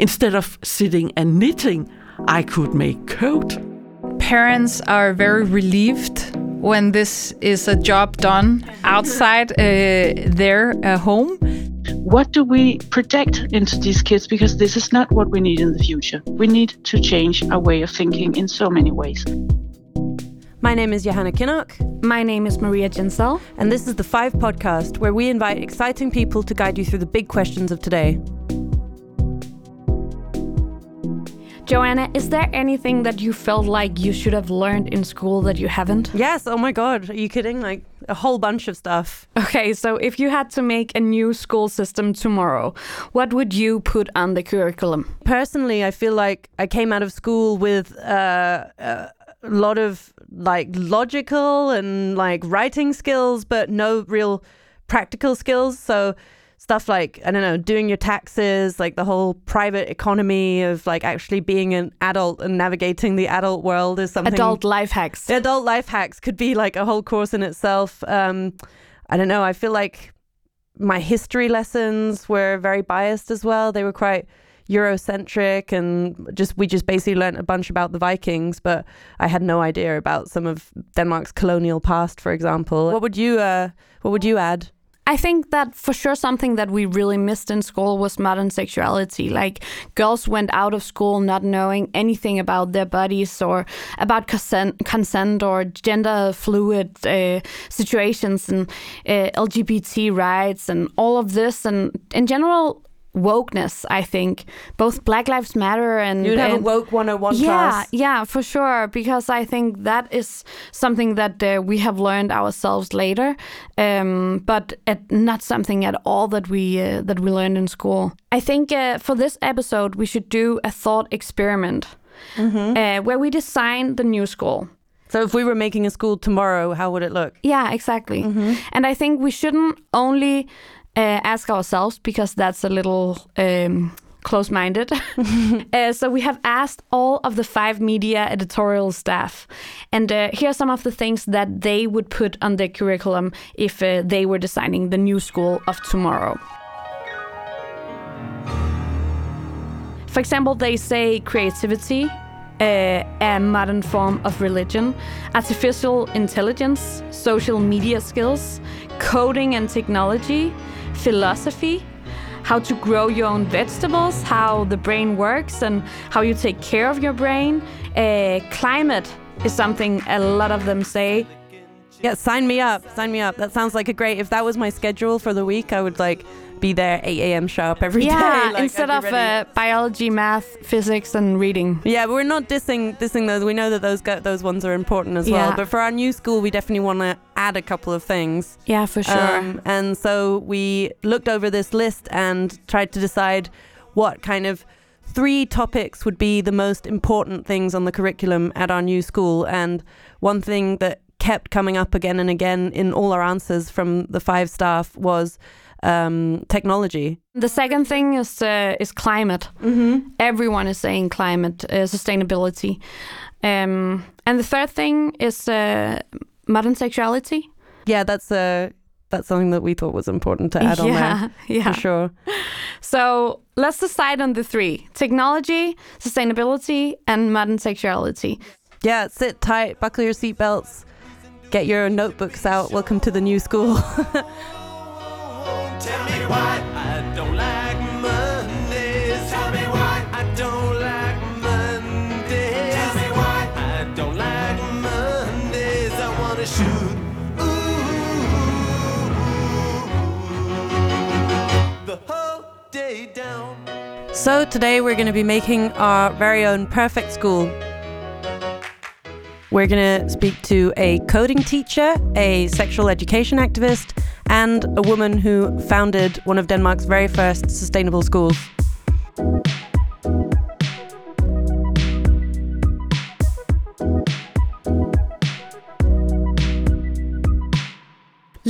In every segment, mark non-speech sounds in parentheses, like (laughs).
Instead of sitting and knitting, I could make code. Parents are very relieved when this is a job done outside uh, their uh, home. What do we project into these kids? Because this is not what we need in the future. We need to change our way of thinking in so many ways. My name is Johanna Kinnock. My name is Maria Jensel. And this is the Five Podcast, where we invite exciting people to guide you through the big questions of today. Joanna, is there anything that you felt like you should have learned in school that you haven't? Yes. Oh my God. Are you kidding? Like a whole bunch of stuff. Okay. So if you had to make a new school system tomorrow, what would you put on the curriculum? Personally, I feel like I came out of school with uh, a lot of like logical and like writing skills, but no real practical skills. So stuff like I don't know, doing your taxes, like the whole private economy of like actually being an adult and navigating the adult world is something. Adult life hacks. Adult life hacks could be like a whole course in itself. Um, I don't know. I feel like my history lessons were very biased as well. They were quite Eurocentric and just we just basically learned a bunch about the Vikings, but I had no idea about some of Denmark's colonial past, for example. What would you uh, What would you add? I think that for sure something that we really missed in school was modern sexuality. Like girls went out of school not knowing anything about their bodies or about consent, consent or gender fluid uh, situations and uh, LGBT rights and all of this. And in general, wokeness i think. Both black lives matter and you'd have and, a woke 101 yeah class. yeah yeah, for sure because i think that is something that uh, we have learned ourselves later um, but at, not something at all that we uh, that we learned in school. I think uh, for this episode we should do a thought experiment mm-hmm. where we design the new school. So if we were making a school tomorrow how would it look? Yeah exactly. Mm-hmm. and i think we shouldn't only uh, ask ourselves because that's a little um, close minded. (laughs) (laughs) uh, so we have asked all of the five media editorial staff. And uh, here are some of the things that they would put on their curriculum if uh, they were designing the new school of tomorrow. For example, they say creativity, uh, a modern form of religion, artificial intelligence, social media skills, coding and technology, philosophy, how to grow your own vegetables, how the brain works, and how you take care of your brain. Uh, climate is something a lot of them say. Yeah, sign me up. Sign me up. That sounds like a great. If that was my schedule for the week, I would like be there 8 a.m. sharp every (laughs) yeah, day. Like, instead of uh, biology, math, physics, and reading. Yeah, but we're not dissing dissing those. We know that those go, those ones are important as Yeah. well. But for our new school, we definitely want to add a couple of things. Yeah, for sure. Um, and so we looked over this list and tried to decide what kind of three topics would be the most important things on the curriculum at our new school. And one thing that kept coming up again and again in all our answers from the five staff was um, technology. the second thing is uh, is climate. Mm-hmm. Everyone is saying climate uh, sustainability, um, and the third thing is uh, modern sexuality. Yeah, that's uh, that's something that we thought was important to add on (laughs) there (laughs) yeah. for sure. So let's decide on the three: technology, sustainability, and modern sexuality. Yeah, sit tight, buckle your seatbelts, get your notebooks out. Welcome to the new school. (laughs) down. so today we're going to be making our very own perfect school. We're going to speak to a coding teacher, a sexual education activist, and a woman who founded one of Denmark's very first sustainable schools.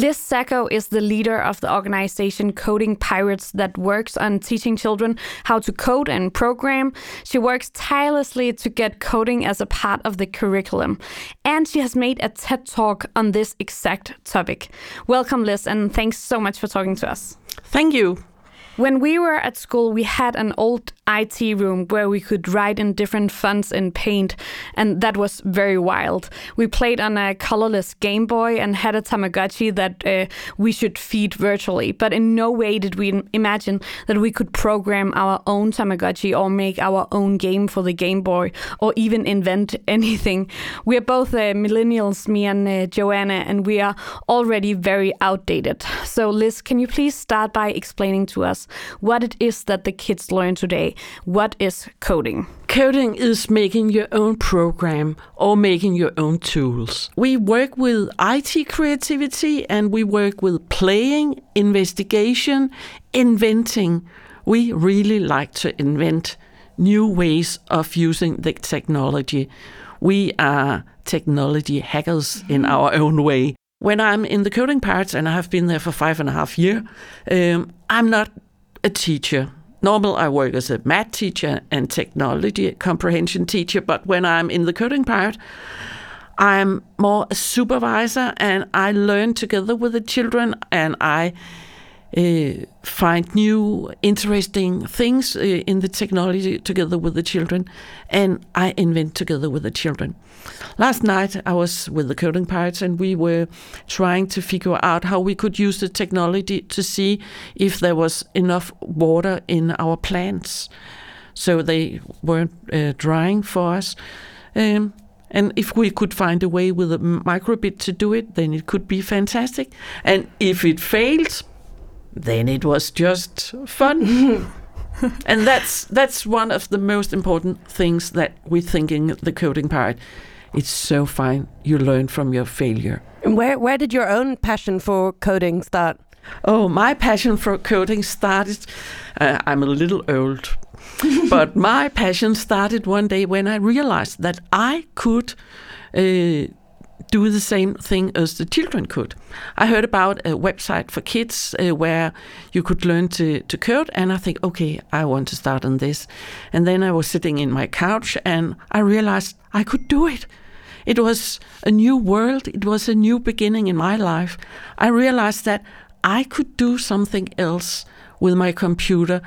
Liz Sacco is the leader of the organization Coding Pirates that works on teaching children how to code and program. She works tirelessly to get coding as a part of the curriculum. And she has made a TED talk on this exact topic. Welcome, Liz, and thanks so much for talking to us. Thank you. When we were at school, we had an old IT room where we could write in different fonts in Paint, and that was very wild. We played on a colorless Game Boy and had a Tamagotchi that uh, we should feed virtually, but in no way did we imagine that we could program our own Tamagotchi or make our own game for the Game Boy or even invent (laughs) anything. We are both uh, millennials, me and uh, Joanna, and we are already very outdated. So, Liz, can you please start by explaining to us what it is that the kids learn today? What is coding? Coding is making your own program or making your own tools. We work with IT creativity and we work with playing, investigation, inventing. We really like to invent new ways of using the technology. We are technology hackers in our own way. When I'm in the Coding Pirates, and I have been there for five and a half years, um, I'm not a teacher. Normal, I work as a math teacher and technology comprehension teacher, but when I'm in the coding part, I'm more a supervisor and I learn together with the children and I uh, find new interesting things uh, in the technology together with the children and I invent together with the children. Last night I was with the coding pirates and we were trying to figure out how we could use the technology to see if there was enough water in our plants so they weren't uh, drying for us. Um, and if we could find a way with a microbit to do it, then it could be fantastic. And if it failed, then it was just fun. (laughs) and that's that's one of the most important things that we think in the coding part. It's so fine. You learn from your failure. And where where did your own passion for coding start? Oh, my passion for coding started. Uh, I'm a little old, (laughs) but my passion started one day when I realized that I could uh, do the same thing as the children could. I heard about a website for kids uh, where you could learn to, to code, and I think, okay, I want to start on this. And then I was sitting in my couch and I realized I could do it. It was a new world, it was a new beginning in my life. I realized that I could do something else with my computer.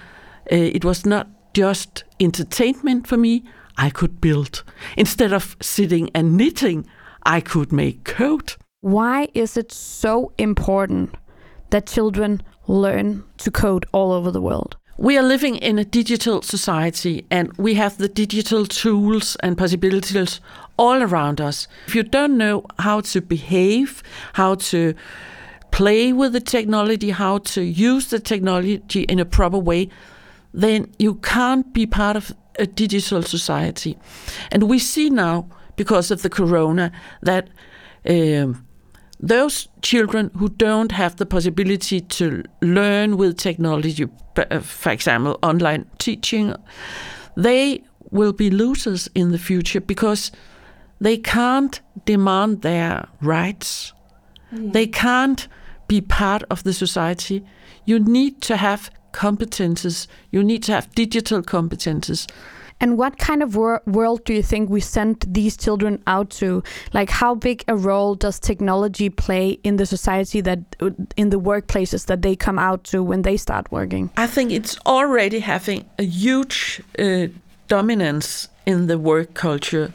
Uh, it was not just entertainment for me, I could build. Instead of sitting and knitting, I could make code. Why is it so important that children learn to code all over the world? We are living in a digital society and we have the digital tools and possibilities all around us. If you don't know how to behave, how to play with the technology, how to use the technology in a proper way, then you can't be part of a digital society. And we see now, because of the corona, that um, those children who don't have the possibility to learn with technology, uh, for example, online teaching, they will be losers in the future because they can't demand their rights. They can't be part of the society. You need to have competences. You need to have digital competences. And what kind of wor- world do you think we send these children out to? Like, how big a role does technology play in the society that, in the workplaces that they come out to when they start working? I think it's already having a huge uh, dominance in the work culture.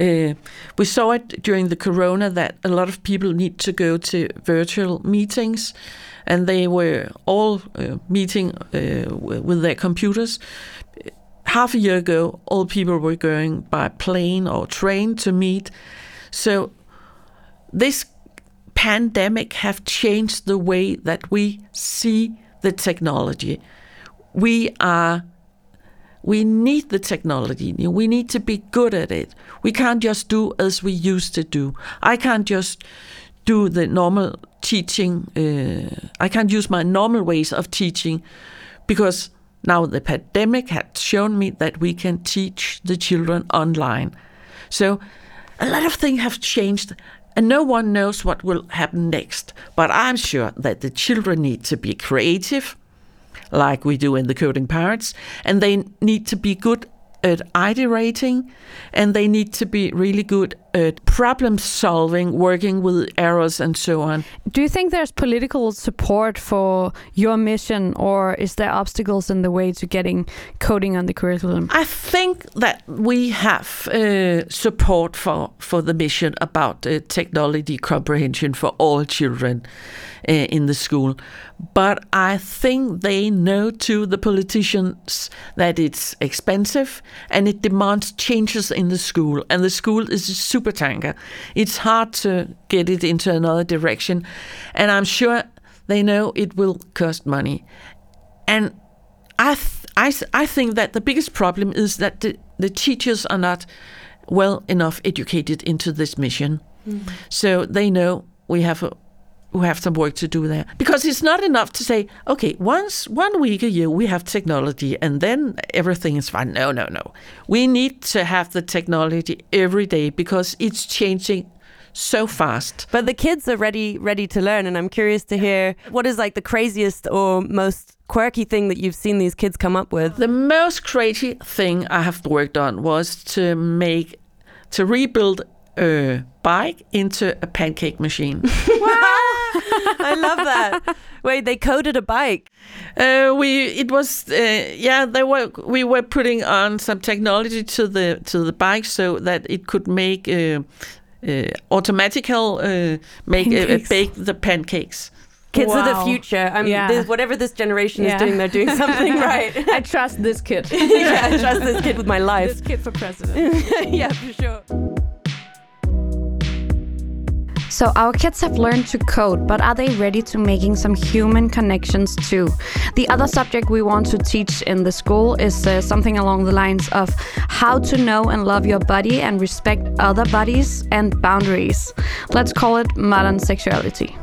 Uh, we saw it during the corona that a lot of people need to go to virtual meetings and they were all uh, meeting uh, with their computers. Half a year ago, all people were going by plane or train to meet. So this pandemic have changed the way that we see the technology. We are we need the technology. We need to be good at it. We can't just do as we used to do. I can't just do the normal teaching. Uh, I can't use my normal ways of teaching because now the pandemic has shown me that we can teach the children online. So a lot of things have changed and no one knows what will happen next. But I'm sure that the children need to be creative like we do in the Coding Pirates, and they need to be good at iterating, and they need to be really good uh, problem solving, working with errors, and so on. Do you think there's political support for your mission, or is there obstacles in the way to getting coding on the curriculum? I think that we have uh, support for, for the mission about uh, technology comprehension for all children uh, in the school. But I think they know too, the politicians, that it's expensive and it demands changes in the school. And the school is super tanker. It's hard to get it into another direction. And I'm sure they know it will cost money. And I, th- I, th- I think that the biggest problem is that the, the teachers are not well enough educated into this mission. Mm-hmm. So they know we have a, we have some work to do there because it's not enough to say, okay, once one week a year we have technology and then everything is fine. No, no, no. We need to have the technology every day because it's changing so fast. But the kids are ready ready to learn and I'm curious to hear what is like the craziest or most quirky thing that you've seen these kids come up with. The most crazy thing I have worked on was to make to rebuild a bike into a pancake machine. (laughs) (laughs) I love that. Wait, they coded a bike. Uh, we it was uh, yeah they were we were putting on some technology to the to the bike so that it could make uh, uh, automatical uh, make uh, uh, bake the pancakes. Kids of the future. I'm, Yeah. this, whatever this generation Yeah. is doing, they're doing something (laughs) right. I trust this kid. yeah, I trust this kid with my life. this kid for president. yeah, for sure. So our kids have learned to code, but are they ready to making some human connections too? The other subject we want to teach in the school is uh, something along the lines of how to know and love your body and respect other bodies and boundaries. Let's call it modern sexuality.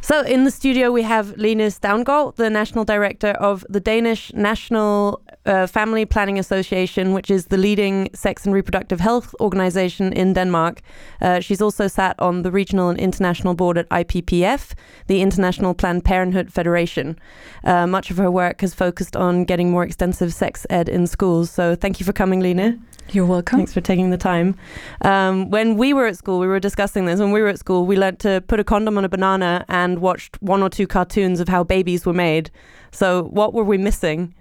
So in the studio we have Line Stavngård, the national director of the Danish National uh, Family Planning Association, which is the leading sex and reproductive health organization in Denmark. Uh, she's also sat on the regional and international board at IPPF, the International Planned Parenthood Federation. Uh, much of her work has focused on getting more extensive sex ed in schools. So thank you for coming, Line. You're welcome. Thanks for taking the time. Um, when we were at school, we were discussing this. When we were at school, we learned to put a condom on a banana and watched one or two cartoons of how babies were made. So, what were we missing?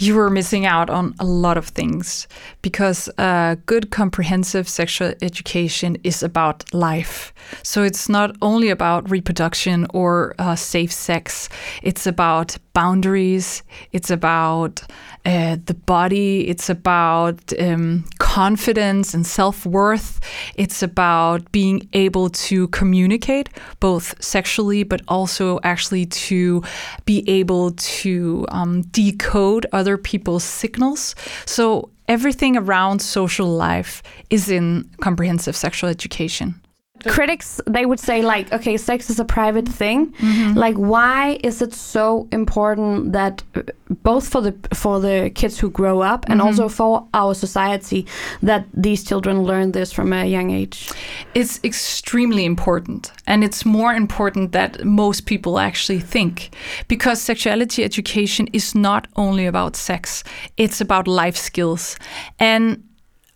You were missing out on a lot of things because uh, good comprehensive sexual education is about life. So it's not only about reproduction or uh, safe sex, it's about boundaries, it's about uh, the body, it's about um, confidence and self worth, it's about being able to communicate both sexually but also actually to be able to um, decode other people's signals. So everything around social life is in comprehensive sexual education. Critics, they would say like, okay, sex is a private thing. Like, why is it so important that uh, both for the for the kids who grow up and also for our society that these children learn this from a young age? It's extremely important, and it's more important that most people actually think because sexuality education is not only about sex, it's about life skills. And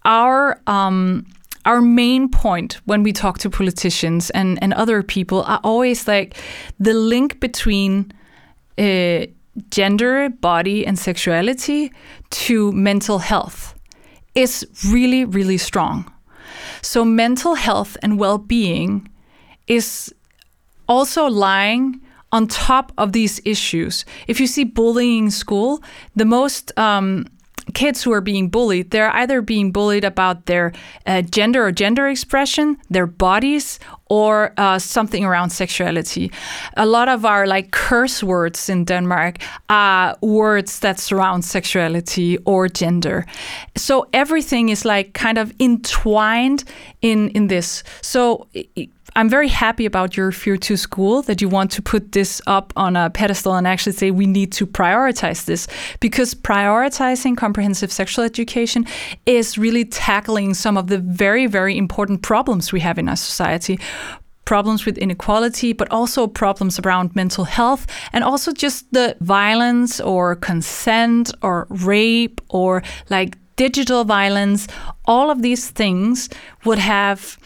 our um, our main point when we talk to politicians and, and other people are always like the link between uh, gender, body, and sexuality to mental health is really, really strong. So, mental health and well being is also lying on top of these issues. If you see bullying in school, the most um, kids who are being bullied, they're either being bullied about their uh, gender or gender expression, their bodies, or uh, something around sexuality. A lot of our like curse words in Denmark are words that surround sexuality or gender. So everything is like kind of entwined in in this. So. i- I'm very happy about your Fear to School that you want to put this up on a pedestal and actually say we need to prioritize this because prioritizing comprehensive sexual education is really tackling some of the very, very important problems we have in our society. Problems with inequality, but also problems around mental health and also just the violence or consent or rape or like digital violence, all of these things would have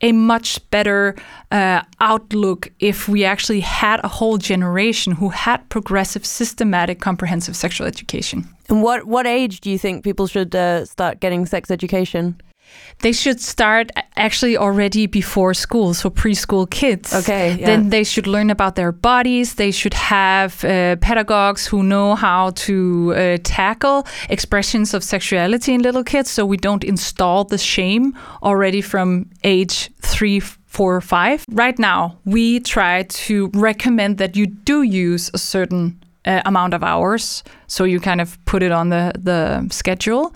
a much better uh, outlook if we actually had a whole generation who had progressive, systematic, comprehensive sexual education. And what what age do you think people should uh, start getting sex education? They should start actually already before school, so preschool kids. Okay, yeah. Then they should learn about their bodies. They should have uh, pedagogues who know how to uh, tackle expressions of sexuality in little kids, so we don't install the shame already from age three, four, five. Right now, we try to recommend that you do use a certain uh, amount of hours so you kind of put it on the the schedule.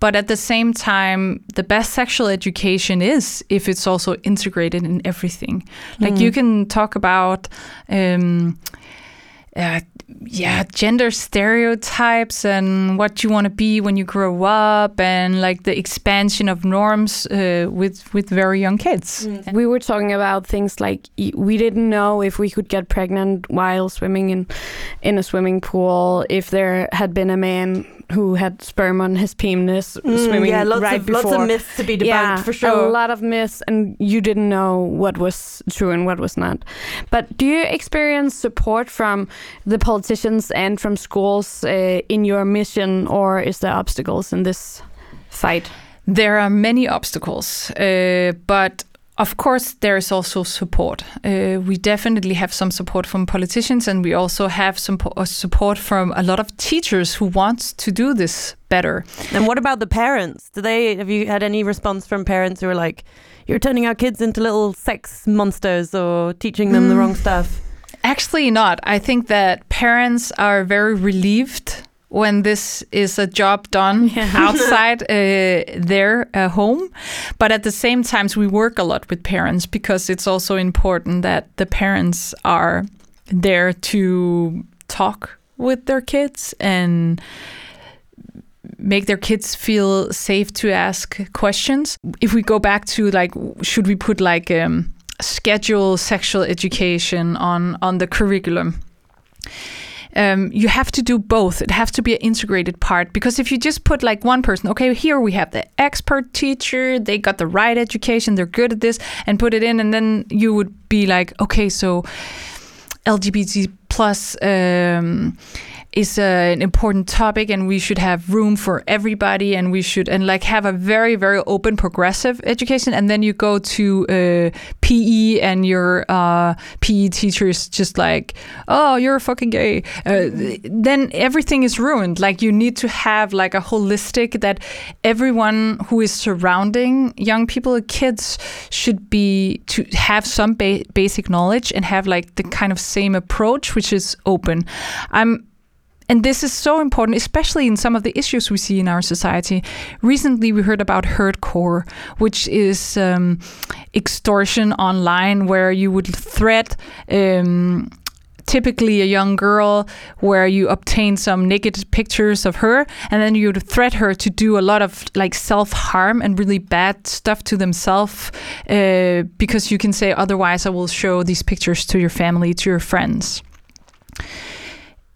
But at the same time the best sexual education is if it's also integrated in everything. Like you can talk about um uh, yeah gender stereotypes and what you want to be when you grow up and like the expansion of norms uh, with with very young kids We were talking about things like we didn't know if we could get pregnant while swimming in in a swimming pool if there had been a man who had sperm on his penis swimming Mm, yeah, lots right of before. lots of myths to be debunked yeah, for sure. a lot of myths, and you didn't know what was true and what was not. But do you experience support from the politicians and from schools uh, in your mission, or is there obstacles in this fight? There are many obstacles, uh, but of course, there is also support. Uh, we definitely have some support from politicians, and we also have some po- uh, support from a lot of teachers who want to do this better. And what about the parents? Do they have you had any response from parents who are like, "You're turning our kids into little sex monsters or teaching them the wrong stuff"? Actually, not. I think that parents are very relieved when this is a job done (laughs) outside uh, their uh, home. But at the same time, we work a lot with parents because it's also important that the parents are there to talk with their kids and make their kids feel safe to ask questions. If we go back to like, should we put like um, schedule sexual education on on the curriculum? Um, you have to do both. It has to be an integrated part because if you just put like one person, okay, here we have the expert teacher, they got the right education, they're good at this, and put it in, and then you would be like, okay, so LGBT plus um, is uh, an important topic, and we should have room for everybody, and we should and like have a very very open progressive education. And then you go to uh, PE, and your uh, PE teacher is just like, oh, you're a fucking gay. Uh, then everything is ruined. Like you need to have like a holistic that everyone who is surrounding young people, kids, should be to have some ba- basic knowledge and have like the kind of same approach, which is open. I'm and this is so important, especially in some of the issues we see in our society. Recently, we heard about hurtcore, which is um, extortion online, where you would threat. Um, typically a young girl where you obtain some naked pictures of her and then you would threat her to do a lot of like self-harm and really bad stuff to themselves uh, because you can say otherwise i will show these pictures to your family to your friends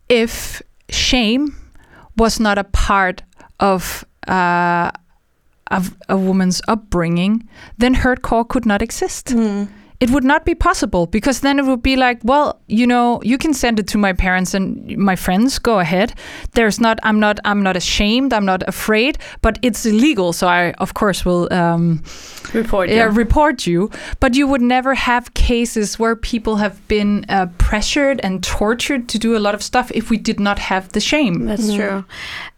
if shame was not a part of uh, of a woman's upbringing, then hurtcore could not exist. It would not be possible because then it would be like, well, you know, you can send it to my parents and my friends. Go ahead. There's not. I'm not. I'm not ashamed. I'm not afraid. But it's illegal, so I, of course, will. Um, Report. yeah, report you, but you would never have cases where people have been uh, pressured and tortured to do a lot of stuff if we did not have the shame. That's true.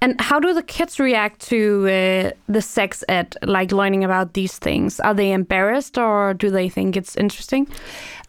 And how do the kids react to uh, the sex ed, like learning about these things? Are they embarrassed or do they think it's interesting?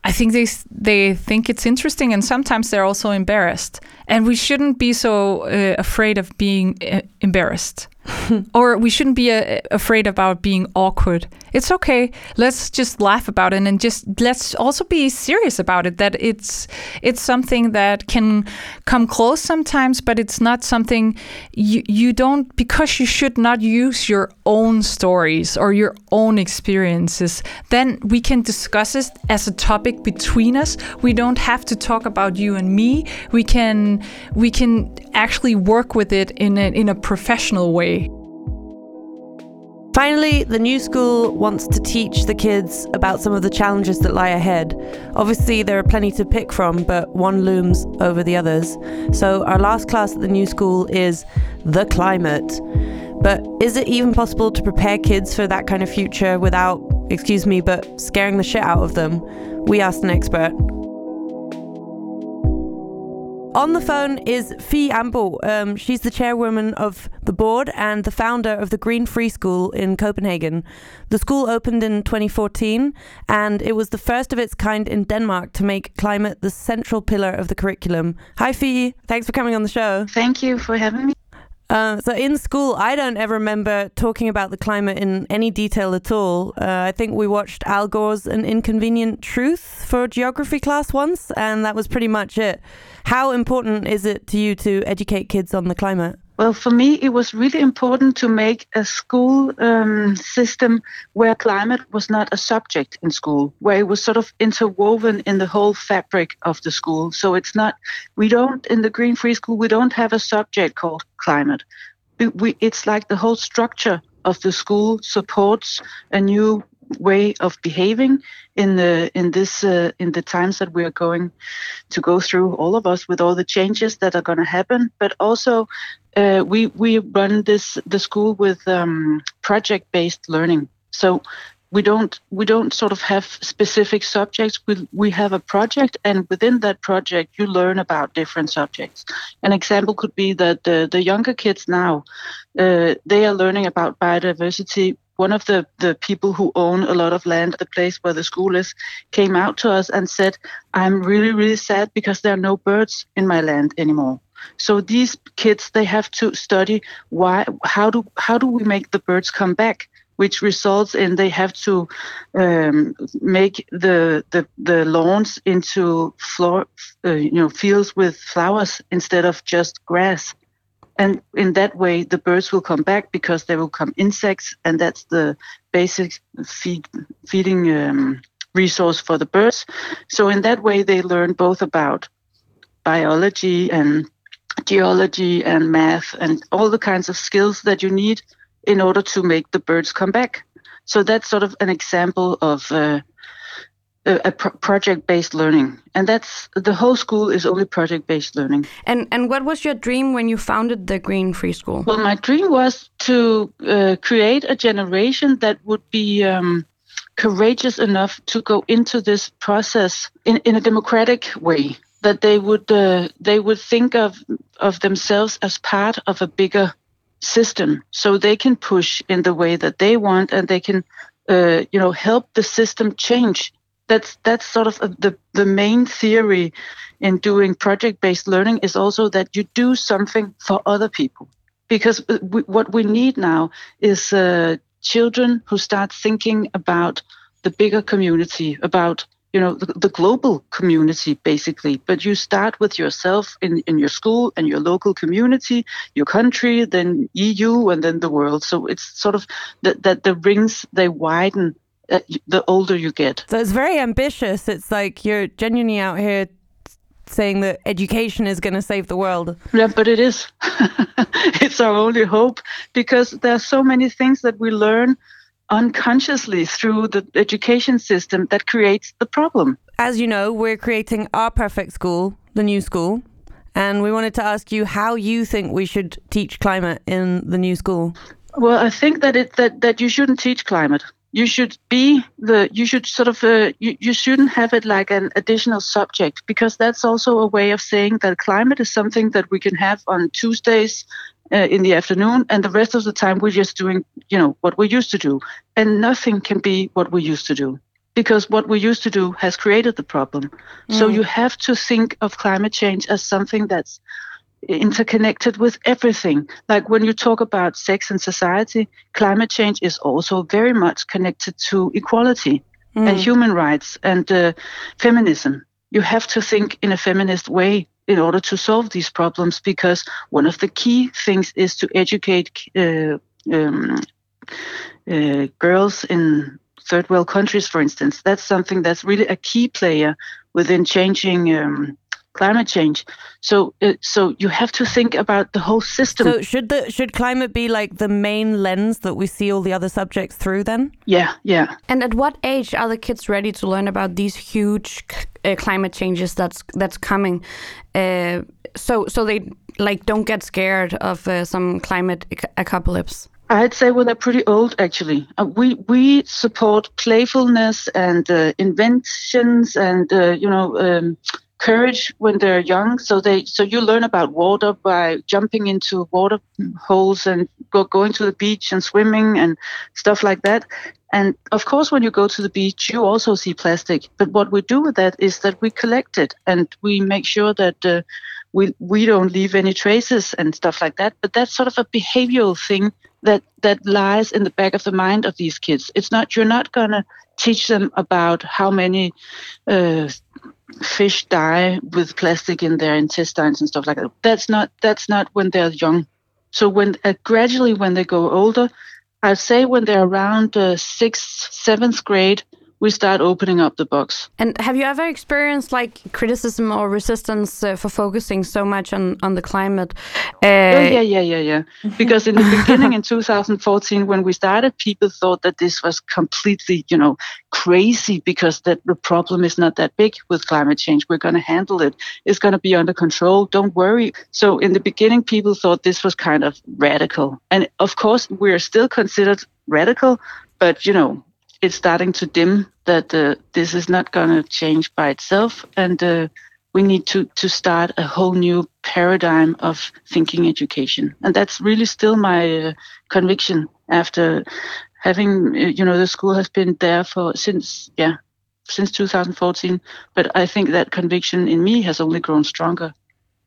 I think they they think it's interesting, and sometimes they're also embarrassed. And we shouldn't be so uh, afraid of being uh, embarrassed, (laughs) or we shouldn't be uh, afraid about being awkward. It's okay. Let's just laugh about it, and just let's also be serious about it. That it's it's something that can come close sometimes, but it's not something you you don't because you should not use your own stories or your own experiences. Then we can discuss it as a topic between us. We don't have to talk about you and me. We can we can actually work with it in a, in a professional way. Finally, the new school wants to teach the kids about some of the challenges that lie ahead. Obviously, there are plenty to pick from, but one looms over the others. So, our last class at the new school is the climate. But is it even possible to prepare kids for that kind of future without, excuse me, but scaring the shit out of them? We asked an expert. On the phone is Phie Ambo. Um, she's the chairwoman of the board and the founder of the Green Free School in Copenhagen. The school opened in 2014 and it was the first of its kind in Denmark to make climate the central pillar of the curriculum. Hi, Fie. Thanks for coming on the show. Thank you for having me. Uh, so in school, I don't ever remember talking about the climate in any detail at all. Uh, I think we watched Al Gore's An Inconvenient Truth for geography class once, and that was pretty much it. How important is it to you to educate kids on the climate? Well, for me, it was really important to make a school um, system where climate was not a subject in school, where it was sort of interwoven in the whole fabric of the school. So it's not, we don't, in the Green Free School, we don't have a subject called climate. We, it's like the whole structure of the school supports a new way of behaving in the in this uh, in the times that we are going to go through all of us with all the changes that are going to happen but also uh, we we run this the school with um, project based learning. So we don't we don't sort of have specific subjects. We, we have a project and within that project you learn about different subjects. An example could be that the, the younger kids now uh, they are learning about biodiversity. One of the, the people who own a lot of land, the place where the school is, came out to us and said, I'm really, really sad because there are no birds in my land anymore. So these kids, they have to study why, how do, how do we make the birds come back? Which results in they have to um, make the, the the lawns into floor, uh, you know, fields with flowers instead of just grass and in that way the birds will come back because there will come insects and that's the basic feed, feeding um, resource for the birds so in that way they learn both about biology and geology and math and all the kinds of skills that you need in order to make the birds come back so that's sort of an example of uh, a, a pro- project-based learning, and that's the whole school is only project-based learning. And and what was your dream when you founded the Green Free School? Well, my dream was to uh, create a generation that would be um, courageous enough to go into this process in, in a democratic way. That they would uh, they would think of of themselves as part of a bigger system, so they can push in the way that they want, and they can uh, you know help the system change. That's that's sort of the the main theory in doing project based learning is also that you do something for other people. Because uh, we, what we need now is uh, children who start thinking about the bigger community about you know the, the, global community basically but you start with yourself in, in your school and your local community your country then eu and then the world so it's sort of that, that the rings they widen uh, the older you get. So it's very ambitious. It's like you're genuinely out here saying that education is going to save the world. Yeah, but it is. (laughs) it's our only hope because there are so many things that we learn unconsciously through the education system that creates the problem. As you know, we're creating our perfect school, the new school. And we wanted to ask you how you think we should teach climate in the new school. Well, I think that it that, that you shouldn't teach climate you should be the you should sort of uh, you, you shouldn't have it like an additional subject because that's also a way of saying that climate is something that we can have on tuesdays uh, in the afternoon and the rest of the time we're just doing you know what we used to do and nothing can be what we used to do because what we used to do has created the problem mm. so you have to think of climate change as something that's interconnected with everything. Like when you talk about sex and society, climate change is also very much connected to equality mm. and human rights and uh, feminism. You have to think in a feminist way in order to solve these problems because one of the key things is to educate uh, um, uh, girls in third world countries, for instance. That's something that's really a key player within changing um, climate change. So, uh, so you have to think about the whole system. So should the should climate be like the main lens that we see all the other subjects through then? yeah, yeah. And at what age are the kids ready to learn about these huge uh, climate changes that's that's coming? Uh, so so they like don't get scared of uh, some climate ac- apocalypse. I'd say well, they're pretty old actually. Uh, we we support playfulness and uh, inventions and uh, you know um, courage when they're young. So they so you learn about water by jumping into water holes and go, going to the beach and swimming and stuff like that. And of course, when you go to the beach, you also see plastic. But what we do with that is that we collect it and we make sure that uh, we we don't leave any traces and stuff like that. But that's sort of a behavioral thing that that lies in the back of the mind of these kids. It's not you're not gonna teach them about how many uh, fish die with plastic in their intestines and stuff like that. That's not that's not when they're young. So when uh, gradually when they go older, I'd say when they're around uh, sixth, seventh grade, we start opening up the box. And have you ever experienced like criticism or resistance uh, for focusing so much on on the climate? Uh, Oh, yeah, yeah, yeah, yeah. (laughs) Because in the beginning, in 2014, when we started, people thought that this was completely, you know, crazy because that the problem is not that big with climate change. We're going to handle it. It's going to be under control. Don't worry. So in the beginning, people thought this was kind of radical, and of course, we're still considered radical, but you know, it's starting to dim that uh, this is not going to change by itself, and. Uh, we need to to start a whole new paradigm of thinking education. And that's really still my uh, conviction after having uh, you know the school has been there for since yeah since 2014 but i think that conviction in me has only grown stronger.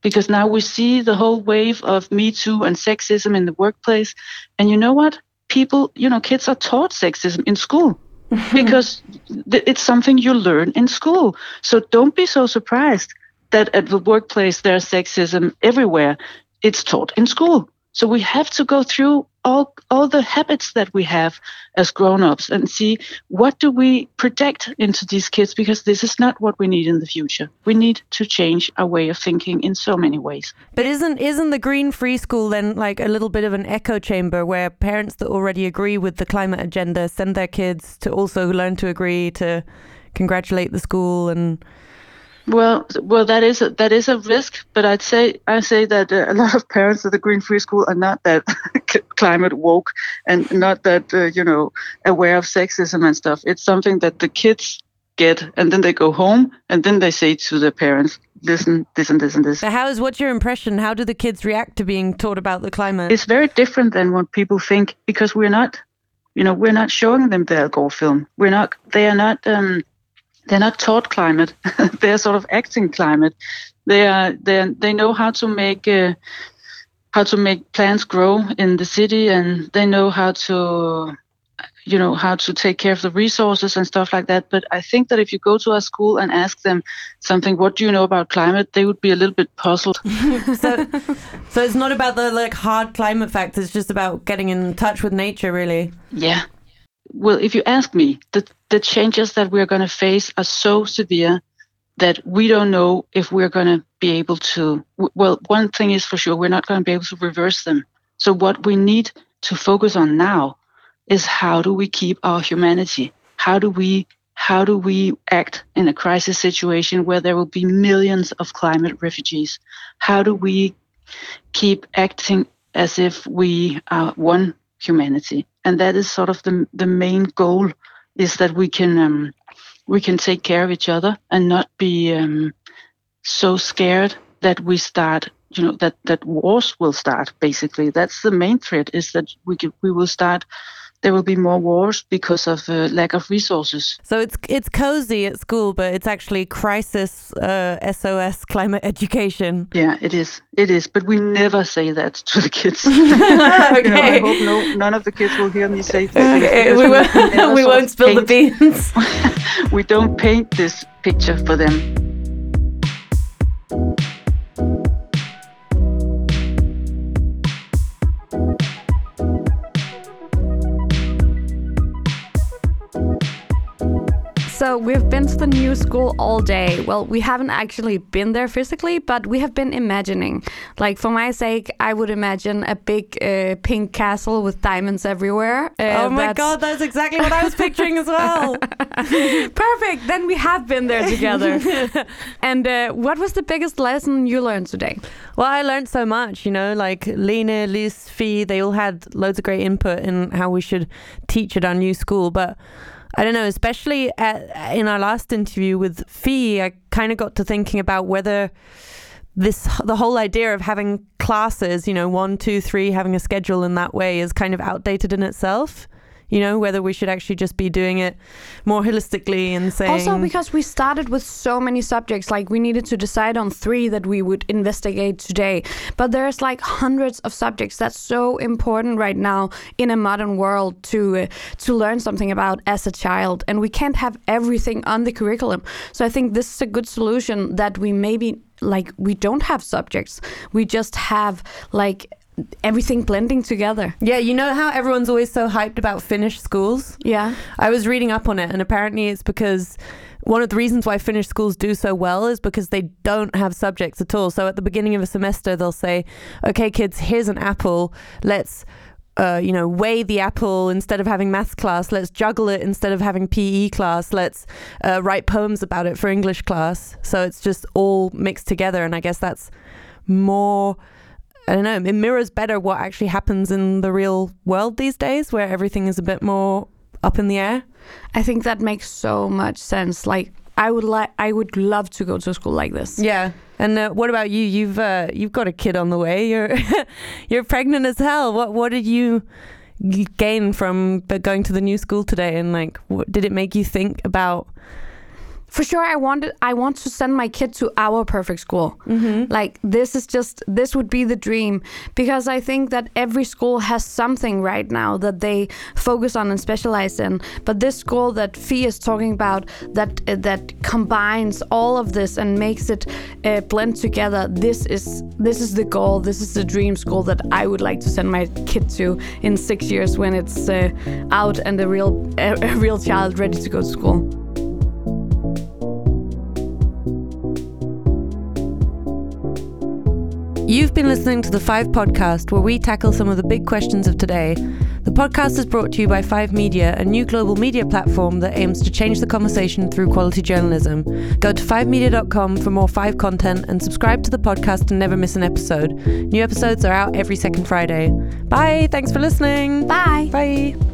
Because now we see the whole wave of me too and sexism in the workplace. And you know what people you know kids are taught sexism in school (laughs) because th- it's something you learn in school. So don't be so surprised that at the workplace there's sexism everywhere. It's taught in school. So we have to go through all all the habits that we have as grown-ups and see what do we project into these kids because this is not what we need in the future. We need to change our way of thinking in so many ways. But isn't isn't the green free school then like a little bit of an echo chamber where parents that already agree with the climate agenda send their kids to also learn to agree to congratulate the school and Well, well, that is a, that is a risk, but I'd say I say that uh, a (laughs) lot of parents at the Green Free School are not that (laughs) climate woke and not that uh, you know aware of sexism and stuff. It's something that the kids get, and then they go home, and then they say to their parents, "Listen, this and this and this." So how is what's your impression? How do the kids react to being taught about the climate? It's very different than what people think because we're not, you know, we're not showing them the Gore film. We're not. They are not. Um, they're not taught climate. (laughs) they're sort of acting climate. They are. They they know how to make. Uh, how to make plants grow in the city, and they know how to, you know, how to take care of the resources and stuff like that. But I think that if you go to a school and ask them something, what do you know about climate? They would be a little bit puzzled. (laughs) so, so it's not about the like hard climate facts. It's just about getting in touch with nature, really. Yeah. Well, if you ask me, the, the changes that we're going to face are so severe that we don't know if we're going to be able to. Well, one thing is for sure, we're not going to be able to reverse them. So, what we need to focus on now is how do we keep our humanity? How do we how do we act in a crisis situation where there will be millions of climate refugees? How do we keep acting as if we are one humanity? And that is sort of the the main goal is that we can um, we can take care of each other and not be um, so scared that we start you know that that wars will start basically that's the main threat is that we can, we will start there will be more wars because of uh, lack of resources. So it's it's cozy at school, but it's actually crisis uh, SOS climate education. yeah it is. It is. But we never say that to the kids. (laughs) (laughs) You know, i hope no none of the kids will hear me say that. Okay, we, won't, we sort (laughs) won't spill the beans. we don't paint this picture for them So we've been to the new school all day. Well, we haven't actually been there physically, but we have been imagining. Like for my sake, I would imagine a big uh, pink castle with diamonds everywhere. Uh, oh my god, that's exactly what I was picturing as well. (laughs) Perfect. Then we have been there together. (laughs) and uh, what was the biggest lesson you learned today? Well, I learned so much, you know, like Lena, Liz, Phie, they all had loads of great input in how we should teach at our new school. But I don't know, especially at, in our last interview with Phie, I kind of got to thinking about whether this the whole idea of having classes, you know, one, two, three, having a schedule in that way is kind of outdated in itself. You know, whether we should actually just be doing it more holistically and saying Also, because we started with so many subjects, like we needed to decide on three that we would investigate today. But there's like hundreds of subjects that's so important right now in a modern world to uh, to learn something about as a child, and we can't have everything on the curriculum. So I think this is a good solution that we maybe like we don't have subjects. We just have like everything blending together. Yeah, you know how everyone's always so hyped about Finnish schools? Yeah. I was reading up on it, and apparently it's because one of the reasons why Finnish schools do so well is because they don't have subjects at all. So at the beginning of a semester, they'll say, "Okay, kids, here's an apple. Let's." Uh, you know, weigh the apple instead of having maths class. Let's juggle it instead of having PE class. Let's uh, write poems about it for English class. So it's just all mixed together. And I guess that's more I don't know, it mirrors better what actually happens in the real world these days, where everything is a bit more up in the air. I think that makes so much sense. Like I would like I would love to go to a school like this. Yeah. And uh, what about you? You've uh, you've got a kid on the way. You're (laughs) you're pregnant as hell. What what did you gain from going to the new school today? And like, what, did it make you think about? For sure I wanted I want to send my kid to our perfect school. Like this is just this would be the dream because I think that every school has something right now that they focus on and specialize in. But this school that Phie is talking about that uh, that combines all of this and makes it uh, blend together. This is this is the goal. This is the dream school that I would like to send my kid to in six years when it's uh, out and a real a, a real child ready to go to school. You've been listening to the Five Podcast, where we tackle some of the big questions of today. The podcast is brought to you by Five Media, a new global media platform that aims to change the conversation through quality journalism. Go to fivemedia.com for more Five content and subscribe to the podcast to never miss an episode. New episodes are out every second Friday. Bye. Thanks for listening. Bye. Bye.